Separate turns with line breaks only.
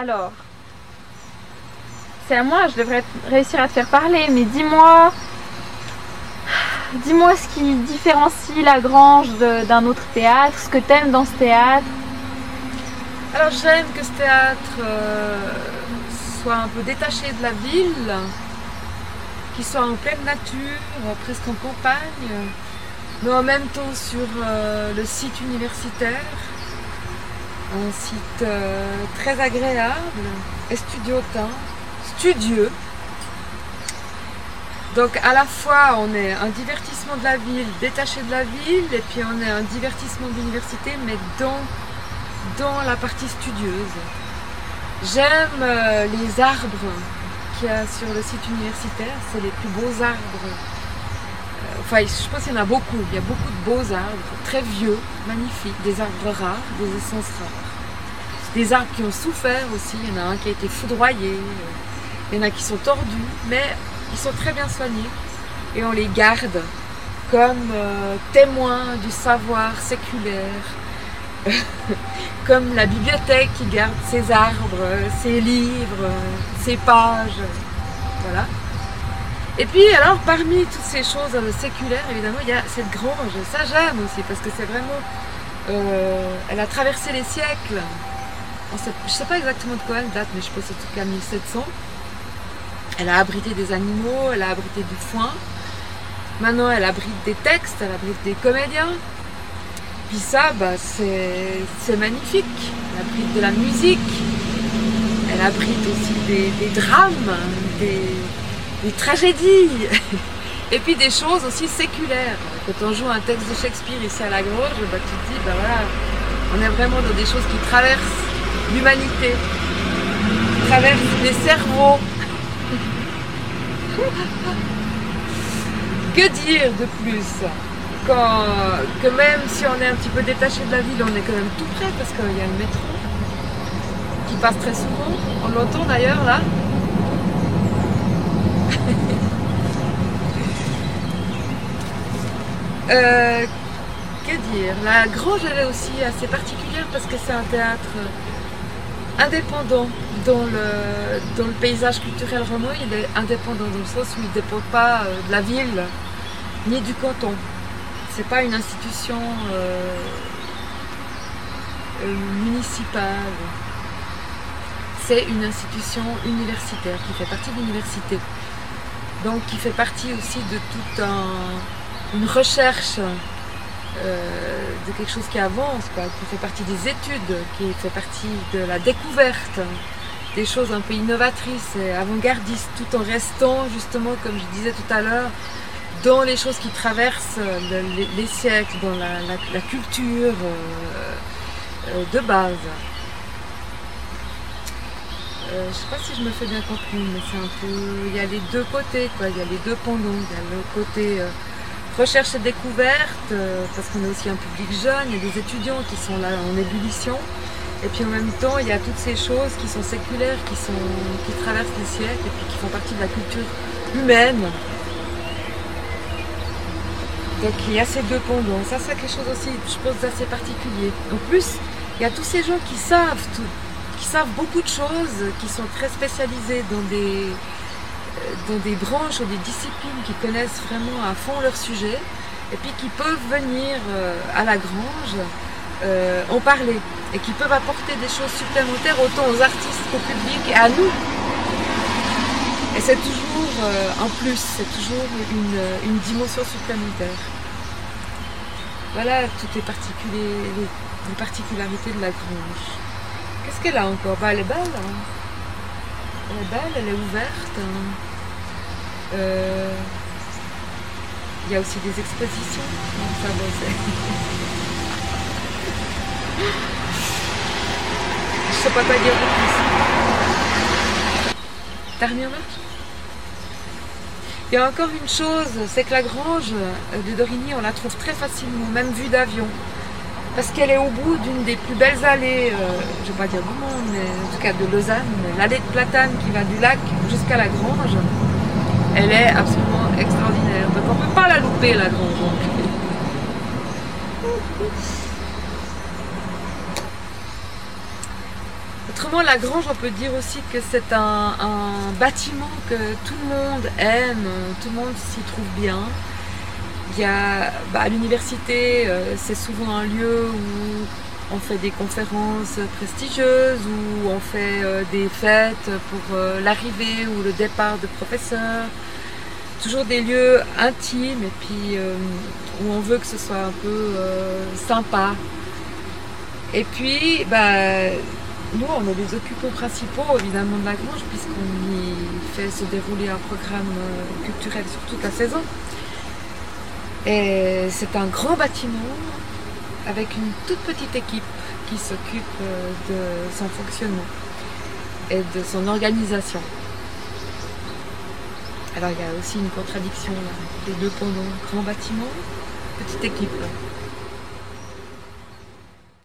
Alors, c'est à moi, je devrais réussir à te faire parler, mais dis-moi, dis-moi ce qui différencie la Grange d'un autre théâtre, ce que t'aimes dans ce théâtre.
Alors j'aime que ce théâtre euh, soit un peu détaché de la ville, qu'il soit en pleine nature, presque en campagne, mais en même temps sur euh, le site universitaire, un site euh, très agréable, estudiotin, studieux. Donc à la fois on est un divertissement de la ville, détaché de la ville, et puis on est un divertissement d'université, mais dans dans la partie studieuse. J'aime euh, les arbres qu'il y a sur le site universitaire, c'est les plus beaux arbres. Euh, enfin, je pense qu'il y en a beaucoup, il y a beaucoup de beaux arbres, très vieux, magnifiques, des arbres rares, des essences rares. Des arbres qui ont souffert aussi, il y en a un qui a été foudroyé, il y en a qui sont tordus, mais ils sont très bien soignés et on les garde comme euh, témoins du savoir séculaire, comme la bibliothèque qui garde ses arbres, ses livres, ses pages. Voilà. Et puis alors parmi toutes ces choses séculaires, évidemment, il y a cette grange. Ça j'aime aussi parce que c'est vraiment... Euh, elle a traversé les siècles. Je ne sais pas exactement de quoi elle date, mais je pense en tout cas 1700. Elle a abrité des animaux, elle a abrité du foin. Maintenant, elle abrite des textes, elle abrite des comédiens. Puis ça, bah, c'est magnifique. Elle abrite de la musique, elle abrite aussi des, drames, des, tragédies, et puis des choses aussi séculaires. Quand on joue un texte de Shakespeare ici à la Grange, bah, tu te dis, bah voilà, on est vraiment dans des choses qui traversent l'humanité, qui traversent les cerveaux. que dire de plus? Que même si on est un petit peu détaché de la ville, on est quand même tout près parce qu'il y a le métro qui passe très souvent. On l'entend d'ailleurs là. Euh, que dire? La Grange elle est aussi assez particulière parce que c'est un théâtre indépendant dans le, dans le paysage culturel romain. Il est indépendant dans le sens où il ne dépend pas euh, de la ville ni du canton c'est pas une institution euh, euh, municipale. C'est une institution universitaire qui fait partie de l'université. Donc qui fait partie aussi de toute une recherche de quelque chose qui avance, qui fait partie des études, qui fait partie de la découverte, des choses un peu innovatrices et avant-gardistes, tout en restant justement, comme je disais tout à l'heure, dans les choses qui traversent euh, les, siècles, dans la, culture euh, euh, de base. je ne sais pas si je me fais bien comprendre, mais c'est un peu. Il y a les deux côtés, quoi. Il y a les deux pendants. Il y a le côté recherche et découverte, parce qu'on est aussi un public jeune, il y a des étudiants qui sont là en ébullition. Et puis en même temps, il y a toutes ces choses qui sont séculaires, qui, sont, qui traversent les siècles et puis qui font partie de la culture humaine. Donc il y a ces deux pendants. Ça, c'est quelque chose aussi, je pense, d'assez particulier. En plus, il y a tous ces gens qui savent tout, qui savent beaucoup de choses, qui sont très spécialisés dans des, euh, dans des branches ou des disciplines qui connaissent vraiment à fond leur sujet, et puis qui peuvent venir euh, à la grange euh, en parler, et qui peuvent apporter des choses supplémentaires autant aux artistes qu'au public et à nous. Et c'est toujours euh, en plus, c'est toujours une, dimension supplémentaire. Voilà toutes les, les, particularités de la grange. Qu'est-ce qu'elle a encore? Bah, Elle est belle. Hein. Elle est belle, elle est ouverte. Hein. Euh, il y a aussi des expositions. Enfin, bon, Je sais pas quoi dire plus. Dernier match il y a encore une chose, c'est que la grange de Dorigny, on la trouve très facilement, même vue d'avion. Parce qu'elle est au bout d'une des plus belles allées, euh, je ne vais pas dire du monde, mais en tout cas de Lausanne, l'allée de Platane qui va du lac jusqu'à la grange. Elle est absolument extraordinaire. Donc on ne peut pas la louper, la grange. Autrement, la Grange, on peut dire aussi que c'est un, un bâtiment que tout le monde aime, tout le monde s'y trouve bien. Il y a, bah, à l'université, euh, c'est souvent un lieu où on fait des conférences prestigieuses, où on fait euh, des fêtes pour euh, l'arrivée ou le départ de professeurs. Toujours des lieux intimes et puis euh, où on veut que ce soit un peu sympa. Et puis, bah, nous, on est les occupants principaux évidemment de la grange puisqu'on y fait se dérouler un programme culturel sur toute la saison. Et c'est un grand bâtiment avec une toute petite équipe qui s'occupe euh, de son fonctionnement et de son organisation. Alors il y a aussi une contradiction là, deux pendant grand bâtiment, petite équipe.